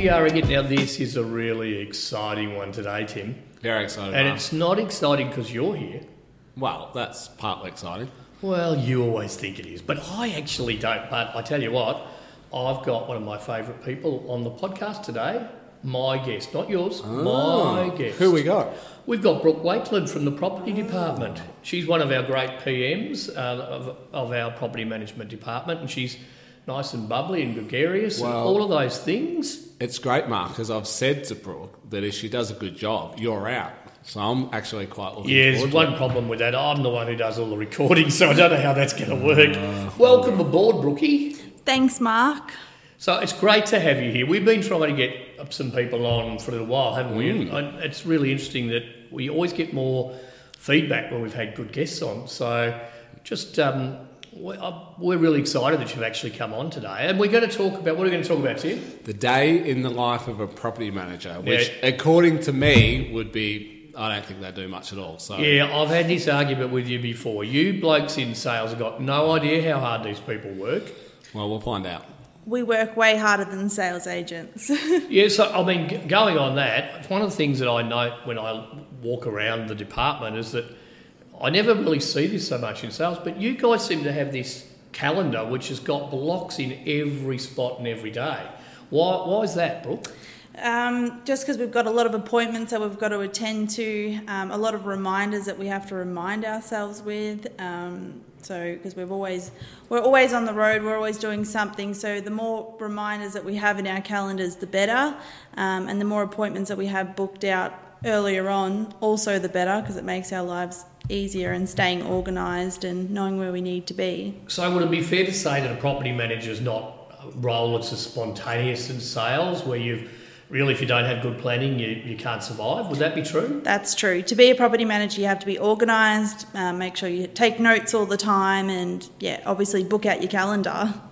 we are again. Now, this is a really exciting one today, Tim. Very exciting. And it's not exciting because you're here. well, that's partly exciting. Well, you always think it is, but I actually don't. But I tell you what, I've got one of my favourite people on the podcast today. My guest, not yours, my guest. Who we got? We've got Brooke Wakeland from the property department. She's one of our great PMs uh, of, of our property management department, and she's nice and bubbly and gregarious and all of those things. It's great, Mark, because I've said to Brooke that if she does a good job, you're out. So I'm actually quite looking Yeah, there's forward to one it. problem with that. I'm the one who does all the recording, so I don't know how that's going to work. Uh, Welcome aboard, Brookie. Thanks, Mark. So it's great to have you here. We've been trying to get some people on for a little while, haven't we? Mm. And it's really interesting that we always get more feedback when we've had good guests on. So just um, we- uh, Uh, we're really excited that you've actually come on today, and we're going to talk about what are we going to talk about, Tim? The day in the life of a property manager, which, Yeah. according to me, would be. I don't think they do much at all. So Yeah, I've had this argument with you before. You blokes in sales have got no idea how hard these people work. well, we'll find out. We work way harder than sales agents. Yeah, so I mean, going on that, one of the things that I note when I walk around the department is that I never really see this so much in sales, but you guys seem to have this calendar which has got blocks in every spot and every day. Why, why is that, Brooke? um, just because we've got a lot of appointments that we've got to attend to, um, a lot of reminders that we have to remind ourselves with. Um, so, because we've always we're always on the road, we're always doing something. So, the more reminders that we have in our calendars, the better, um, and the more appointments that we have booked out earlier on, also the better, because it makes our lives easier and staying organised and knowing where we need to be. So, would it be fair to say that a property manager's not a role that's as spontaneous in sales, where you've really, if you don't have good planning, you, you can't survive? Would that be true? That's true. To be a property manager, you have to be organised, um, make sure you take notes all the time, and yeah, obviously book out your calendar.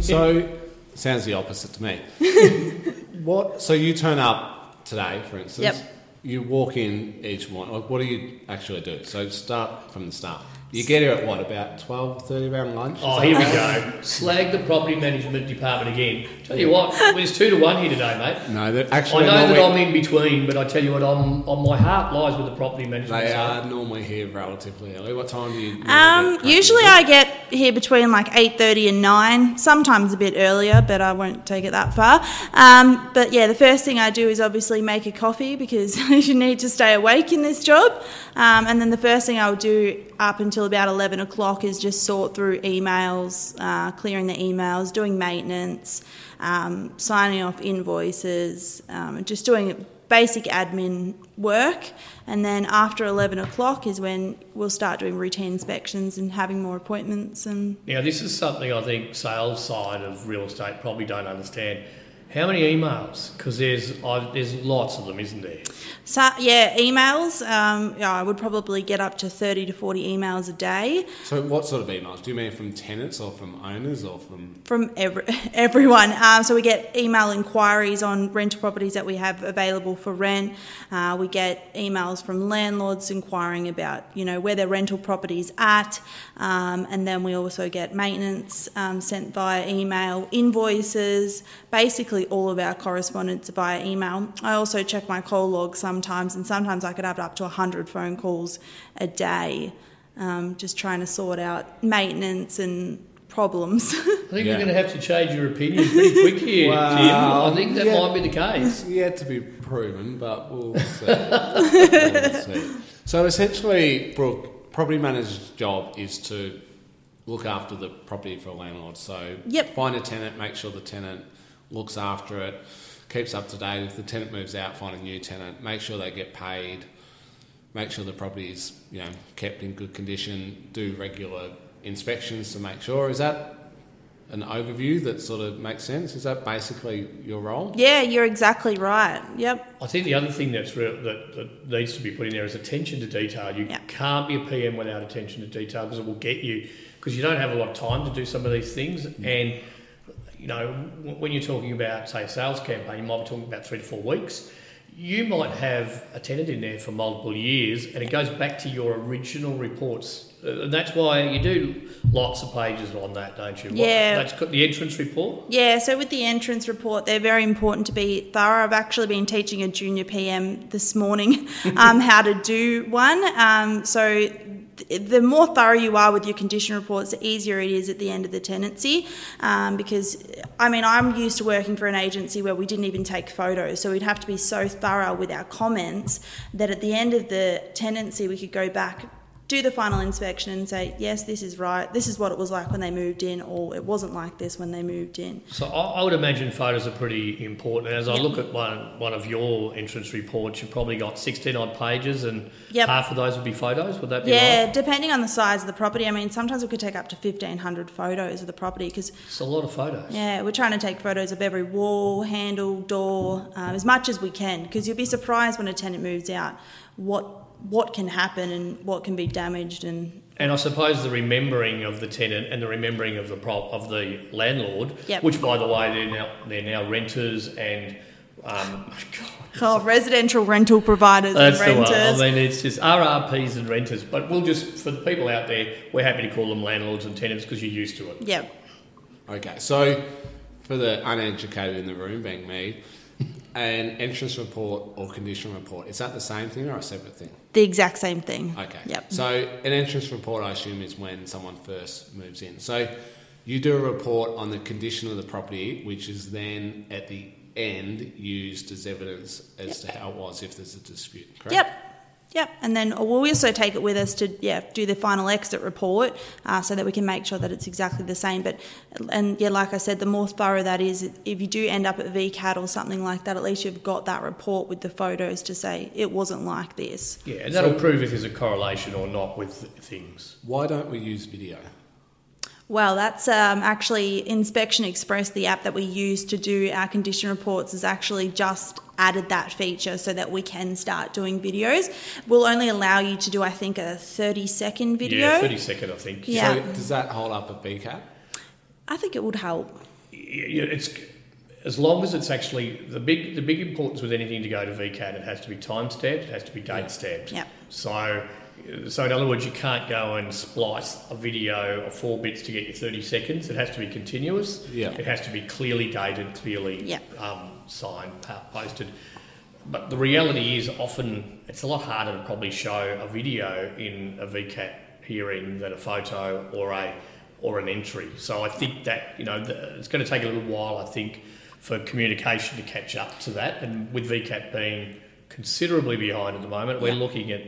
So sounds the opposite to me. what? So you turn up today, for instance. Yep. You walk in each morning. Like, what do you actually do? So start from the start. You get here at what about 12, 30 around lunch? Oh, here we go. Slag the property management department again. Tell you what, there's two to one here today, mate. No, that actually. I know that I'm in between, but I tell you what, I'm, on my heart lies with the property management. They side. are normally here relatively early. What time do you? Um, usually, I get here between like eight thirty and nine. Sometimes a bit earlier, but I won't take it that far. Um, but yeah, the first thing I do is obviously make a coffee because you need to stay awake in this job. Um, and then the first thing I'll do up until about eleven o'clock is just sort through emails, uh, clearing the emails, doing maintenance, um, signing off invoices, um, just doing basic admin work. And then after 11 o'clock is when we'll start doing routine inspections and having more appointments. And Now, this is something I think sales side of real estate probably don't understand. How many emails? Because there's I, there's lots of them, isn't there? so, yeah, emails. Um, yeah, I would probably get up to 30 to 40 emails a day So what sort of emails? Do you mean from tenants or from owners or from? from every, everyone. Um, so we get email inquiries on rental properties that we have available for rent. Uh, we get emails from landlords inquiring about, you know, where their rental property's at. Um, and then we also get maintenance um, sent via email, invoices, basically all of our correspondence via email. I also check my call log sometimes, and sometimes I could have up to 100 phone calls a day. Um, just trying to sort out maintenance and problems. I think Yeah. you're going to have to change your opinion pretty quick here, Well, Tim. I think that yeah. might be the case. It's yet to be proven, but we'll see. We'll see. So essentially, Brooke, property manager's job is to look after the property for a landlord. So Yep. find a tenant, make sure the tenant looks after it, keeps up to date. If the tenant moves out, find a new tenant, make sure they get paid, make sure the property is you know kept in good condition, do regular inspections to make sure. Is that an overview that sort of makes sense? Is that basically your role? Yeah, you're exactly right. Yep. I think the other thing that's real, that, that needs to be put in there is attention to detail. You Yeah. can't be a PM without attention to detail because it will get you because you don't have a lot of time to do some of these things. Mm. And you know, when you're talking about say a sales campaign, you might be talking about three to four weeks. you might have a tenant in there for multiple years, and it goes back to your original reports. Uh, and that's why you do lots of pages on that, don't you? Yeah. that's got the entrance report. Yeah, so with the entrance report, they're very important to be thorough. I've actually been teaching a junior PM this morning um, how to do one. Um, so the more thorough you are with your condition reports, the easier it is at the end of the tenancy. Um, because, I mean, I'm used to working for an agency where we didn't even take photos, so we'd have to be so thorough with our comments that at the end of the tenancy, we could go back do the final inspection and say, yes, this is right, this is what it was like when they moved in, or it wasn't like this when they moved in. So I, I would imagine photos are pretty important. As I Yep. look at one one of your entrance reports, you've probably got sixteen odd pages, and Yep. half of those would be photos. Would that be Yeah, right? depending on the size of the property. I mean, sometimes we could take up to 1,500 photos of the property because, It's a lot of photos. yeah, we're trying to take photos of every wall, handle, door, um, as much as we can because you'll be surprised when a tenant moves out what what can happen and what can be damaged and And I suppose the remembering of the tenant and the remembering of the prop of the landlord, Yep. which by the way they're now they're now renters and um, God, oh, residential rental providers that's and the one. renters. I mean, it's just RRPs and renters, but we'll just for the people out there, we're happy to call them landlords and tenants because you're used to it. Yep. Okay, so for the uneducated in the room, being me, an entrance report or condition report, is that the same thing or a separate thing? The exact same thing. Okay. Yep. So an entrance report, I assume, is when someone first moves in. So you do a report on the condition of the property, which is then at the end used as evidence as to how it was if there's a dispute. Correct. Yep. Yep, and then we'll also take it with us to yeah do the final exit report uh, so that we can make sure that it's exactly the same. But and yeah, like I said, the more thorough that is, if you do end up at VCAT or something like that, at least you've got that report with the photos to say it wasn't like this. Yeah, and that'll prove if there's a correlation or not with things. Why don't we use video? Well, that's um, actually Inspection Express, the app that we use to do our condition reports, has actually just added that feature so that we can start doing videos. We'll only allow you to do, I think, a 30 second video. Yeah, thirty second, I think. Yeah. So does that hold up a VCAT? I think it would help. Yeah, it's as long as it's actually the big the big importance with anything to go to VCAT, it has to be time stamped, it has to be date stamped. Yeah. So, so in other words, you can't go and splice a video of four bits to get your thirty seconds. It has to be continuous. Yeah. It has to be clearly dated, clearly Yeah. um, signed, posted. But the reality is, often it's a lot harder to probably show a video in a VCAT hearing than a photo or a or an entry. So I think that you know the, it's going to take a little while. I think for communication to catch up to that, and with VCAT being considerably behind at the moment, we're Yeah. looking at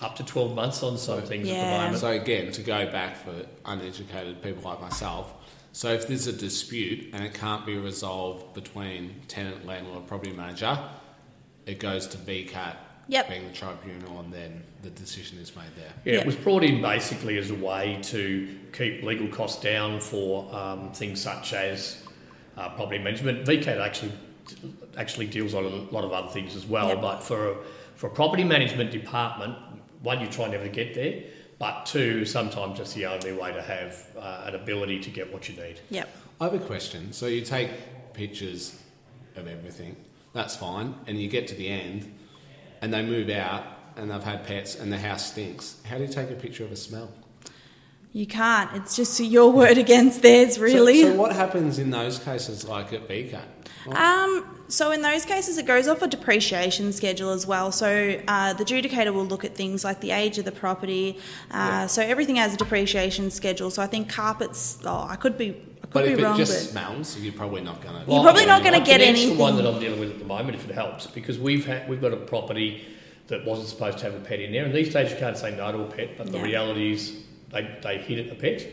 up to twelve months on some things at the moment. So again, to go back for uneducated people like myself, so if there's a dispute and it can't be resolved between tenant, landlord, property manager, it goes to VCAT, Yep. being the tribunal, and then the decision is made there. Yeah, Yeah. it was brought in basically as a way to keep legal costs down for um, things such as uh, property management. VCAT actually actually deals on a lot of other things as well, Yep. but for a, for a property management department, one you try never to get there, but two sometimes that's the only way to have uh, an ability to get what you need. Yep. I have a question. So you take pictures of everything, that's fine, and you get to the end, and they move out, and they've had pets, and the house stinks. How do you take a picture of a smell? You can't. It's just your word against theirs, really. So, what happens in those cases, like at VCAT? Um, so in those cases, it goes off a depreciation schedule as well. So uh, the adjudicator will look at things like the age of the property. Uh, So everything has a depreciation schedule. So I think carpets. Oh, I could be. I could But be if it wrong, just but smells, you're probably not going to. You're probably not gonna get answer anything. the one that I'm dealing with at the moment, if it helps, because we've had, we've got a property that wasn't supposed to have a pet in there, and these days you can't say no to a pet, but the Yeah. reality is they, they hit at the pet.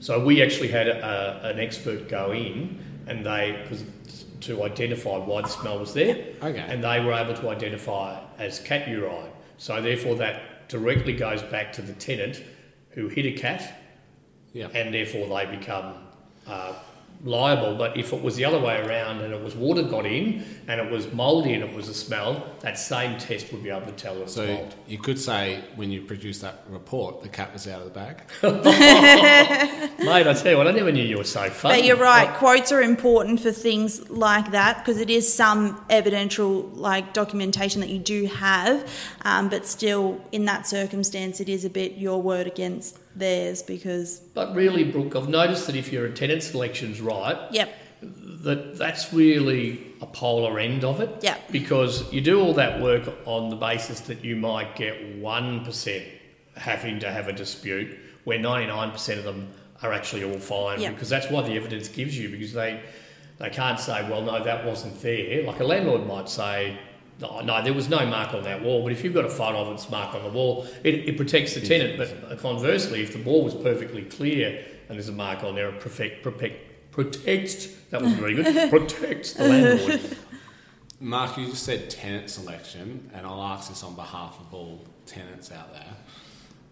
So we actually had a, an expert go in, and they to identify why the smell was there, Okay. and they were able to identify as cat urine. So therefore, that directly goes back to the tenant who hit a cat Yeah. and therefore they become uh, liable. But if it was the other way around and it was water got in and it was mouldy and it was a smell, that same test would be able to tell us. So mould. you could say when you produce that report, the cat was out of the bag. Mate, I tell you what, I never knew you were so funny. But you're right. Quotes are important for things like that because it is some evidential, like documentation that you do have, um, but still, in that circumstance, it is a bit your word against theirs because. But really, Brooke, I've noticed that if your tenant selection's right, Yep. that that's really a polar end of it. Yeah. Because you do all that work on the basis that you might get one percent having to have a dispute, where ninety nine percent of them are actually all fine. Yeah. Because that's what the evidence gives you. Because they they can't say, well, no, that wasn't fair. Like a landlord might say. No, no, there was no mark on that wall. But if you've got a photo of it's marked on the wall, it, it protects the tenant. But uh, conversely, if the wall was perfectly clear and there's a mark on there, it perfect, perfect, protects. That wasn't very good. protects the landlord. Mark, you just said tenant selection, and I'll ask this on behalf of all tenants out there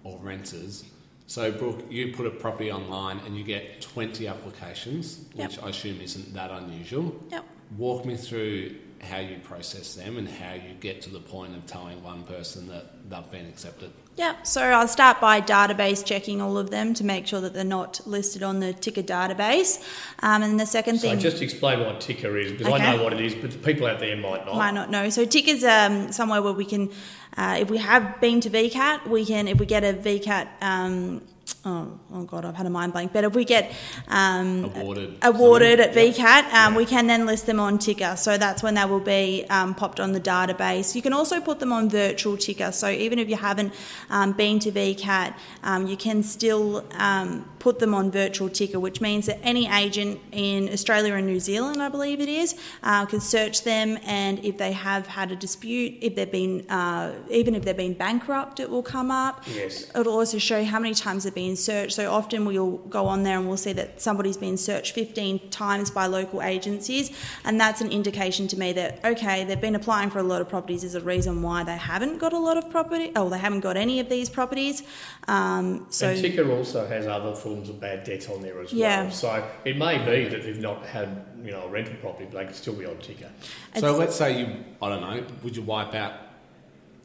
or renters. So, Brooke, you put a property online and you get 20 applications, which I assume isn't that unusual. Yep. Walk me through how you process them and how you get to the point of telling one person that they've been accepted. Yeah, so I'll start by database checking all of them to make sure that they're not listed on the TICA database. Um, and the second So thing just explain what TICA is, because I know what it is, but the people out there might not. might not know. So TICA's um, somewhere where we can, uh, if we have been to VCAT, we can, if we get a VCAT, um, oh, oh god, I've had a mind blank. But if we get um, Awarded. awarded at something. VCAT, um, we can then list them on TICA. So that's when they will be um, popped on the database. You can also put them on virtual TICA. So even if you haven't um, been to VCAT, um, you can still um, put them on virtual TICA, which means that any agent in Australia and New Zealand, I believe it is, uh, can search them. And if they have had a dispute, if they've been, uh, even if they've been bankrupt, it will come up. Yes. It'll also show you how many times they've been searched. So often we'll go on there and we'll see that somebody's been searched 15 times by local agencies, and that's an indication to me that okay, they've been applying for a lot of properties. There's a reason why they haven't got a lot of property. Oh, they haven't got any of these properties. Um, so and TICA also has other forms of bad debt on there as Yeah. well. So it may be that they've not had you know a rental property, but they could still be on TICA. So let's say you, I don't know, would you wipe out,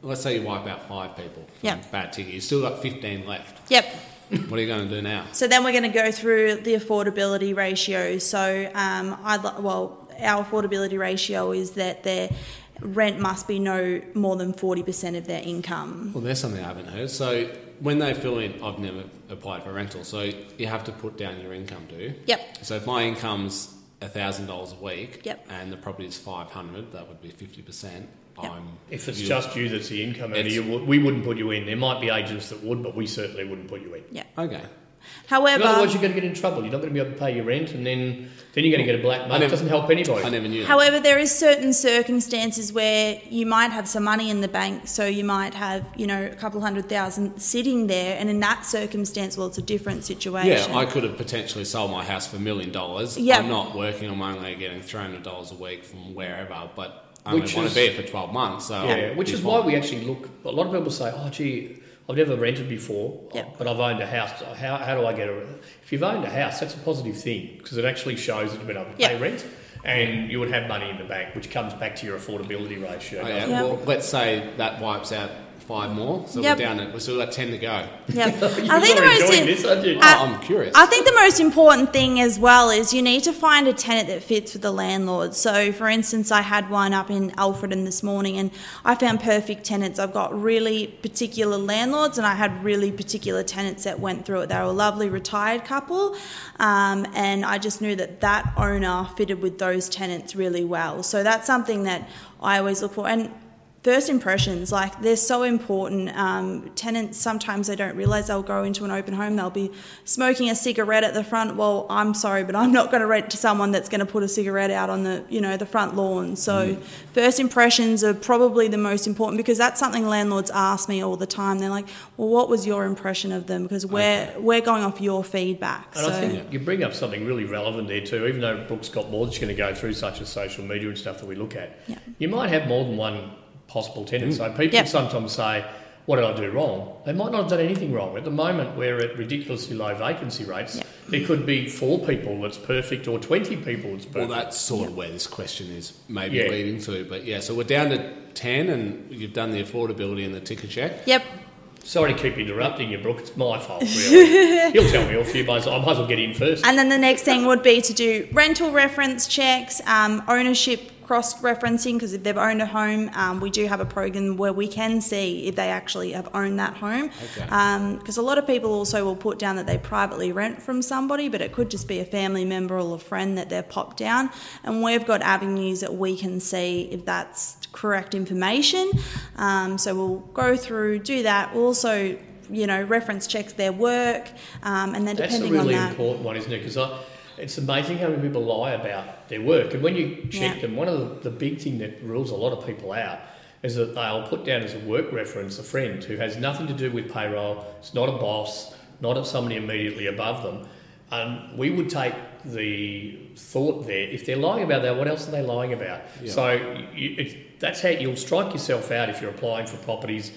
let's say you wipe out five people from Yeah. bad ticket. You've still got 15 left. yep. What are you going to do now? So then we're going to go through the affordability ratios. So um, I well, our affordability ratio is that their rent must be no more than forty percent of their income. Well, there's something I haven't heard. So when they fill in, I've never applied for rental, so you have to put down your income, do you? Yep. So if my income's thousand dollars a week, Yep. and the property is five hundred, that would be fifty percent. Yep. I'm If it's you- just you that's the income earner, you, we wouldn't put you in. There might be agents that would, but we certainly wouldn't put you in. Yeah. okay. However, otherwise, you're going to get in trouble. You're not going to be able to pay your rent, and then then you're going to get a black mark. It doesn't help anybody. I never knew. that. However, there is certain circumstances where you might have some money in the bank, so you might have, you know, a couple hundred thousand sitting there, and in that circumstance, well, it's a different situation. Yeah, I could have potentially sold my house for a million dollars. Yeah. I'm not working. I'm only getting three hundred dollars a week from wherever, but I only Which want is- to be here for twelve months. So Yeah, which is why we actually look. A lot of people say, "Oh, gee, I've never rented before, Yep. but I've owned a house. How, how do I get a?" If you've owned a house, that's a positive thing because it actually shows that you've been able to pay rent, and you would have money in the bank, which comes back to your affordability ratio. Oh, yeah. it? Yeah. Well, let's say that wipes out five more, so Yep. we're down at we've still got ten to go. Yeah. I think the most in- this, aren't? Oh, Uh, I'm curious. I think the most important thing as well is you need to find a tenant that fits with the landlord. So, for instance, I had one up in Alfredton this morning and I found perfect tenants. I've got really particular landlords and I had really particular tenants that went through it. They were a lovely retired couple um, and I just knew that that owner fitted with those tenants really well. So, that's something that I always look for. And First impressions, like they're so important. Um, tenants sometimes they don't realise they'll go into an open home, they'll be smoking a cigarette at the front. Well, I'm sorry, but I'm not going to rent to someone that's going to put a cigarette out on the you know the front lawn. So first impressions are probably the most important because that's something landlords ask me all the time. They're like, "Well, what was your impression of them?" Because we're we're going off your feedback. And so I think you bring up something really relevant there too. Even though Brooks got more that's going to go through, such as social media and stuff that we look at, Yeah. you might have more than one possible tenant. So people Yep. sometimes say, "What did I do wrong?" They might not have done anything wrong. At the moment, we're at ridiculously low vacancy rates. Yep. There could be four people that's perfect, or twenty people that's perfect. well, that's sort of where this question is maybe Yeah. leading to. But yeah, so we're down to ten, and you've done the affordability and the TICA check. yep, Sorry to keep interrupting you, Brooke. It's my fault, really. He'll tell me off you, but I might as well get in first. And then the next thing would be to do rental reference checks, um, ownership cross referencing, because if they've owned a home, um, we do have a program where we can see if they actually have owned that home. Okay. Because a lot of people also will put down that they privately rent from somebody, but it could just be a family member or a friend that they've popped down. And we've got avenues that we can see if that's correct information. Um, so we'll go through, do that. We'll also you know, reference checks their work, um, and then That's a really on that. important one, isn't it? Because it's amazing how many people lie about their work. And when you check Yeah. them, one of the, the big thing that rules a lot of people out is that they'll put down as a work reference a friend who has nothing to do with payroll, it's not a boss, not somebody immediately above them. And we would take the thought there, if they're lying about that, what else are they lying about? Yeah. So you, it, that's how you'll strike yourself out if you're applying for properties.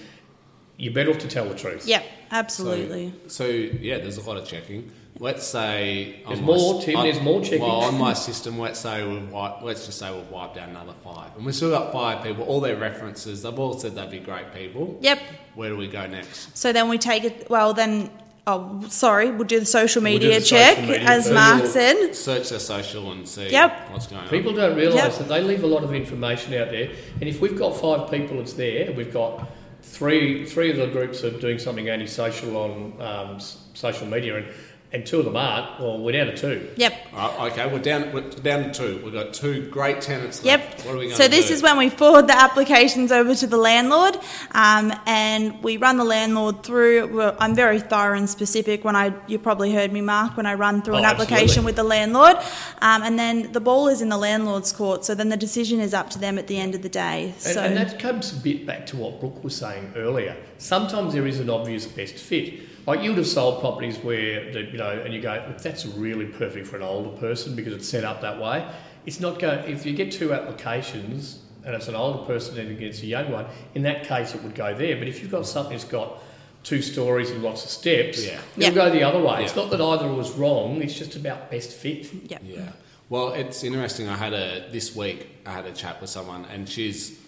You're better off to tell the truth. Yep, absolutely. So, so yeah, there's a lot of checking. Let's say There's on more, s- Tim, on- there's more checking. Well, on my system, let's say we've wiped, let's just say we've wiped out another five, and we've still got five people. All their references, they've all said they'd be great people. Yep. Where do we go next? So then we take it. Well, then. Oh, sorry. We'll do the social We'll media the check, social media as first. Mark said. Search their social and see Yep. what's going on. People don't realise Yep. that they leave a lot of information out there, and if we've got five people, it's there. We've got three three of the groups are doing something antisocial on um, social media, and, and two of them aren't. Well, we're down to two. Yep. All right, okay, we're down. We're down to two. We've got two great tenants Yep. left. What are we going So to this do? is when we forward the applications over to the landlord, um, and we run the landlord through. Well, I'm very thorough and specific when I. You probably heard me, Mark, when I run through Oh, an application absolutely. with the landlord, um, and then the ball is in the landlord's court. So then the decision is up to them at the end of the day. And, So and that comes a bit back to what Brooke was saying earlier. Sometimes there is an obvious best fit. Like you would have sold properties where, the, you know, and you go, that's really perfect for an older person because it's set up that way. It's not going, if you get two applications and it's an older person and against a young one, in that case it would go there. But if you've got something that's got two stories and lots of steps, Yeah. it'll Yep. go the other way. It's not that either was wrong, it's just about best fit. yeah. Yeah. Well, it's interesting. I had a this week. I had a chat with someone, and she's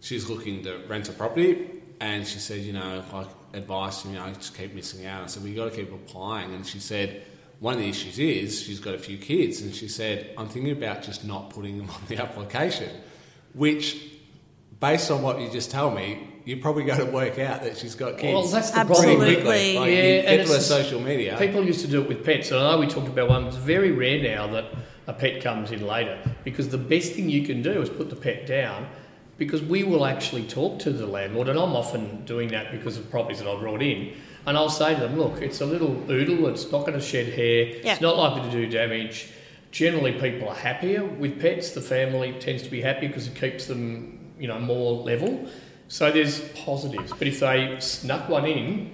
she's looking to rent a property, and she said, you know, like advice, you know, I just keep missing out. I said, well, you got to keep applying. And she said, one of the issues is she's got a few kids, and she said, I'm thinking about just not putting them on the application, which, based on what you just told me. You're probably going to work out that she's got kids Well, that's the Absolutely. problem. quickly. Like, Yeah, and get it's to social media. People used to do it with pets, and I know we talked about one. It's very rare now that a pet comes in later because the best thing you can do is put the pet down because we will actually talk to the landlord, and I'm often doing that because of properties that I've brought in. And I'll say to them, look, it's a little oodle, it's not going to shed hair, Yeah. it's not likely to do damage. Generally, people are happier with pets. The family tends to be happy because it keeps them, you know, more level. So there's positives. But if they snuck one in,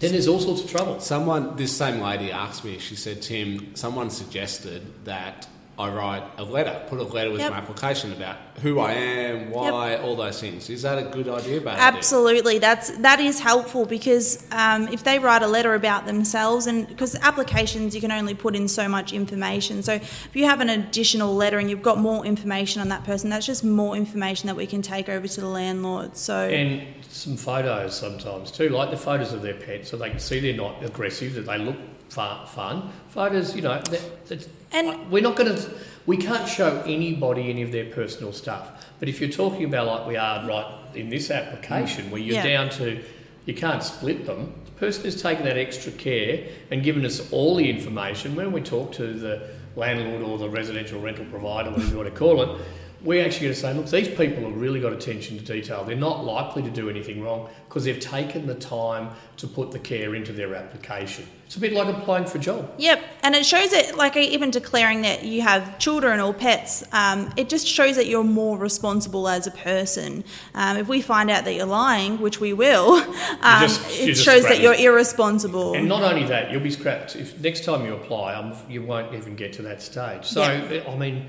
then there's all sorts of trouble. Someone, this same lady asked me, she said, Tim, someone suggested that I write a letter, put a letter with Yep. my application about who I am, why, all those things. Is that a good idea? Bad idea? Absolutely, that's that is helpful because um, if they write a letter about themselves, and because applications you can only put in so much information, so if you have an additional letter and you've got more information on that person, that's just more information that we can take over to the landlord. So And some photos sometimes too, like the photos of their pets, so they can see they're not aggressive, that they look fun. fun. Photos, you know, that, that's, And- we're not going to, we can't show anybody any of their personal stuff. But if you're talking about like we are right in this application, mm. where you're Yeah. down to, you can't split them. The person has taken that extra care and given us all the information. When we talk to the landlord or the residential rental provider, whatever you want to call it, we actually going to say, look, these people have really got attention to detail. They're not likely to do anything wrong because they've taken the time to put the care into their application. It's a bit like applying for a job. Yep, and it shows it like even declaring that you have children or pets. Um, it just shows that you're more responsible as a person. Um, if we find out that you're lying, which we will, um, just- it shows scrap that you're irresponsible. And not only that, you'll be scrapped. If next time you apply, um, you won't even get to that stage. So, I mean,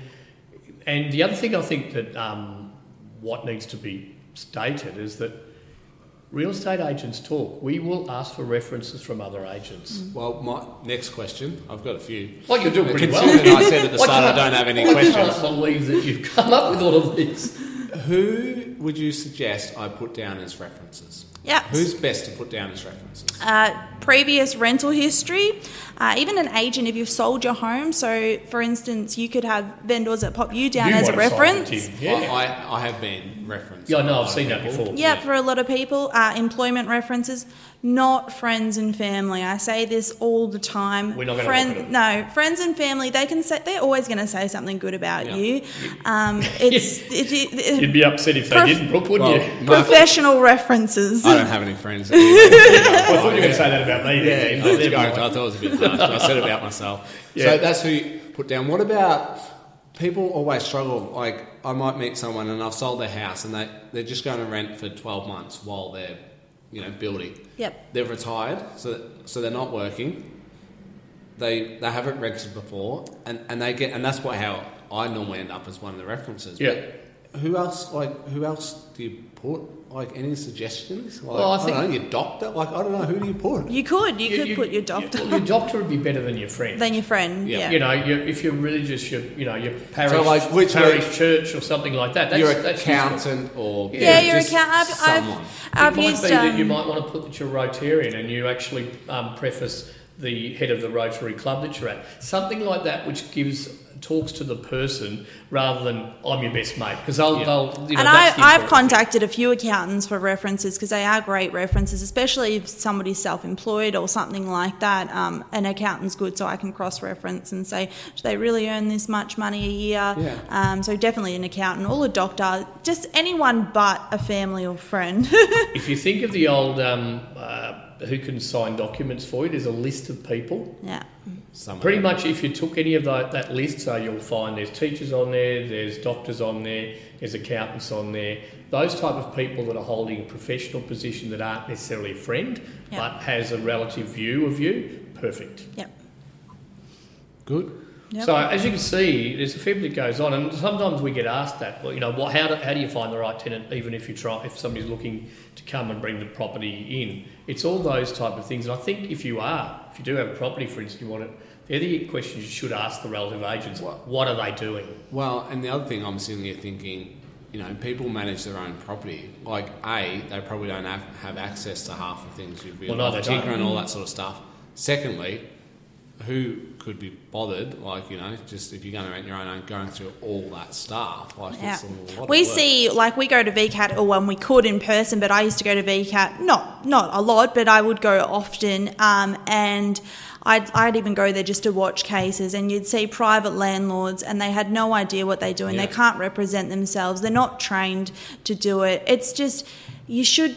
and the other thing I think that um, what needs to be stated is that real estate agents talk. We will ask for references from other agents. Well, my next question, I've got a few. Well, you're doing pretty well. Considering I said at the start I don't have any I questions. can't believe that you've come up with all of this. Who would you suggest I put down as references? Yeah. Who's best to put down as references? Uh, previous rental history, uh, even an agent if you've sold your home. So, for instance, you could have vendors that pop you down You as a might have signed reference. Yeah. I, I, I have been referenced. Yeah, no, I by know, a I've seen that before. Yeah, for a lot of people, uh, employment references, not friends and family. I say this all the time. We're not gonna Friend, look. No, friends and family. They can say they're always going to say something good about Yeah. you. Um, it's it, it, You'd be upset if they Prof- didn't, Brooke, wouldn't Well, you? my- professional references. I don't have any friends. I thought you were going to say that about me. Yeah, then, I, but was never going mind. to. I thought it was a bit harsh. I said it about myself. Yeah. So that's who you put down. What about people always struggle? Like, I might meet someone and I've sold their house and they, they're just going to rent for 12 months while they're, you know, building. Yep. They've retired, so, so they're not working. They, they haven't rented before and, and they get and that's what how I normally end up as one of the references. Yeah. But who else like who else do you put? Like any suggestions? Like, Well, I I, think- don't know, your doctor? Like I don't know, who do you put? You could. You, could put your doctor Your, doctor would be better than your friend. than your friend. Yeah. Yeah. you know, you if you're religious, you're, you know, your parish, So, like, which parish church or something like that. That's, your that's accountant or yeah, you your just account. I've, someone. I've, I've it might used. be that you um, might want to put that you're Rotarian and you actually um, preface the head of the Rotary Club that you're at. Something like that, which gives talks to the person rather than I'm your best mate because they'll, Yeah. they'll you know, and that's I, I've contacted a few accountants for references because they are great references, especially if somebody's self-employed or something like that. Um, an accountant's good, so I can cross-reference and say, do they really earn this much money a year? Yeah. Um, so definitely an accountant or a doctor, just anyone but a family or friend. If you think of the old um, uh, who can sign documents for you, there's a list of people. yeah. Someone. Pretty much, if you took any of that, that list, so you'll find there's teachers on there, there's doctors on there, there's accountants on there. Those type of people that are holding a professional position that aren't necessarily a friend, Yeah. but has a relative view of you, perfect. Yep. Good. Yep. So as you can see, there's a fair bit that goes on, and sometimes we get asked that. Well, you know, what, how, do, how do you find the right tenant, even if you try, if somebody's looking to come and bring the property in? It's all those type of things, and I think if you are, if you do have a property, for instance, you want it, they're the questions you should ask the relative agents. What- What are they doing? Well, and the other thing I'm sitting here thinking, you know, people manage their own property. Like, A, they probably don't have, have access to half the things you'd be Well, no, like they. Tinker and all that sort of stuff. Secondly, who could be bothered, like, you know, just if you're going to rent your own going through all that stuff? Like, Yeah. it's a lot We see, like, we go to VCAT, or when we could in person, but I used to go to VCAT, not not a lot, but I would go often, um, and I'd, I'd even go there just to watch cases, and you'd see private landlords, and they had no idea what they're doing. Yeah. They can't represent themselves. They're not trained to do it. It's just you should.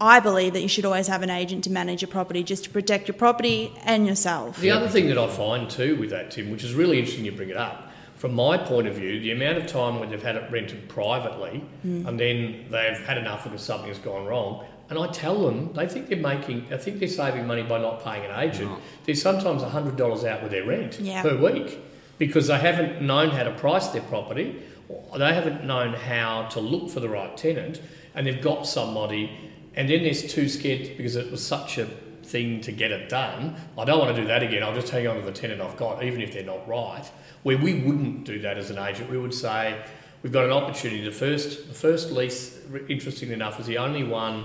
I believe that you should always have an agent to manage your property, just to protect your property and yourself. The other thing that I find too with that, Tim, which is really interesting you bring it up, from my point of view, the amount of time when they've had it rented privately hmm. and then they've had enough because something has gone wrong, and I tell them they think they're making, I think they're saving money by not paying an agent. Right. They're sometimes $100 out with their rent Yeah. per week because they haven't known how to price their property, or they haven't known how to look for the right tenant, and they've got somebody, and then they're too scared because it was such a thing to get it done. I don't want to do that again. I'll just hang on to the tenant I've got, even if they're not right. Where we wouldn't do that as an agent, we would say we've got an opportunity. The first, the first lease, interestingly enough, is the only one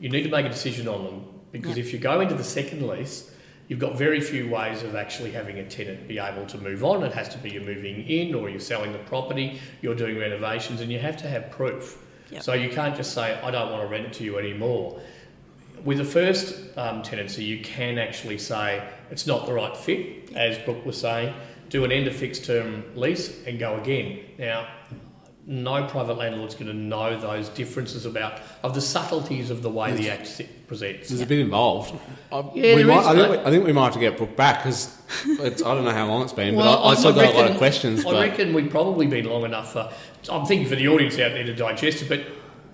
you need to make a decision on them because Yep. if you go into the second lease, you've got very few ways of actually having a tenant be able to move on. It has to be you're moving in or you're selling the property, you're doing renovations, and you have to have proof. Yep. So you can't just say, I don't want to rent it to you anymore. With the first um, tenancy, you can actually say it's not the right fit, as Brooke was saying. Do an end of fixed term lease and go again. Now, no private landlord's going to know those differences about of the subtleties of the way the act presents. There's a bit involved. I, Yeah, we there might, is, I, think we, I think we might have to get Brooke back because I don't know how long it's been, Well, but I, I still got a lot of questions. I but reckon we've probably been long enough for. I'm thinking for the audience out there to digest it, but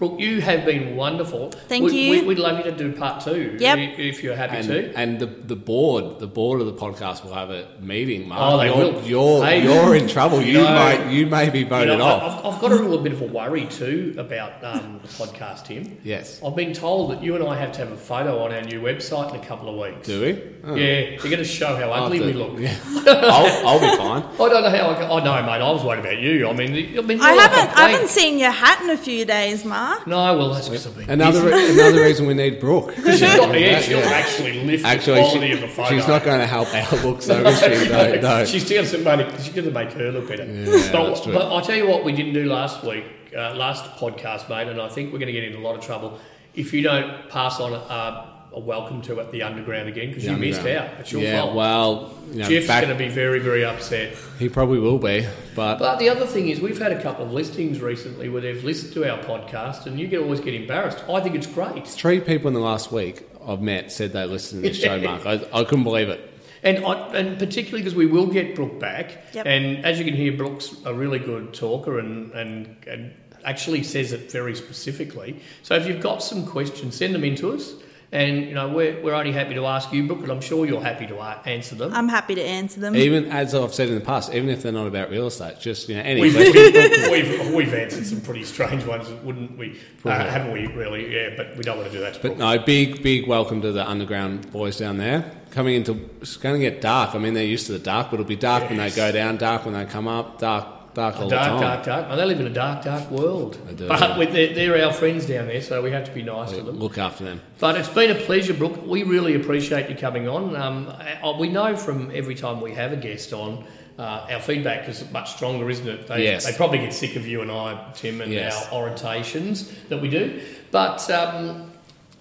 Brooke, you have been wonderful. Thank we, you. We, we'd love you to do part two. Yep. i- If you're happy And, to. and the, the board, the board of the podcast will have a meeting. Mark. Oh, they you're, will. You're Hey. you're in trouble. You No. might you may be You voted know, off. I- I've, I've got a little bit of a worry too about um, the podcast, Tim. Yes. I've been told that you and I have to have a photo on our new website in a couple of weeks. Do we? Oh. Yeah, you're going to show how ugly have we look. Yeah. I'll, I'll be fine. I don't know how I can. Oh, no, mate, I was worried about you. I mean, I mean, I you're like a haven't I haven't seen your hat in a few days, Mark. No, well, that's because I've Another another reason we need Brooke. She's not, yeah, Yeah, she'll yeah. actually lift Actually, the quality she- of the photo. she's not going to help our looks, though, is she? No, no. She's doing some money. She's going to make her look better. Yeah, but, that's true. but I'll tell you what we didn't do last week, uh, last podcast, mate, and I think we're going to get into a lot of trouble if you don't pass on a, a welcome to at the underground again because you missed out. It's your yeah, fault. well, you know, Jeff's back- going to be very, very upset. he probably will be, but But the other thing is, we've had a couple of listings recently where they've listened to our podcast, and you get always get embarrassed. I think it's great. three people in the last week I've met said they listened to this show, Mark. I, I couldn't believe it. And, I, and particularly because we will get Brooke back. Yep. And as you can hear, Brooke's a really good talker and, and, and actually says it very specifically. So if you've got some questions, send them in to us. And, you know, we're, we're only happy to ask you, Brooke, and I'm sure you're happy to answer them. I'm happy to answer them. Even as I've said in the past, even if they're not about real estate, just you know any We've, question. we've, we've answered some pretty strange ones, wouldn't we? Uh, haven't we, really? Yeah, but we don't want to do that to But Brooke. no, big big welcome to the underground boys down there. Coming into it's going to get dark. I mean, they're used to the dark, but it'll be dark when they go down, dark when they come up, dark dark all the Dark, time. dark, dark. Oh, they live in a dark, dark world. They do, But yeah. with they're, they're our friends down there, so we have to be nice to them. Look after them. But it's been a pleasure, Brooke. We really appreciate you coming on. Um, we know from every time we have a guest on, uh, our feedback is much stronger, isn't it? They, Yes. they probably get sick of you and I, Tim, and Yes. our orientations that we do. But um,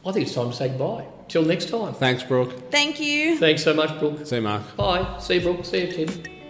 I think it's time to say goodbye. Till next time. Thanks, Brooke. Thank you. Thanks so much, Brooke. See you, Mark. Bye. See you, Brooke. See you, Tim.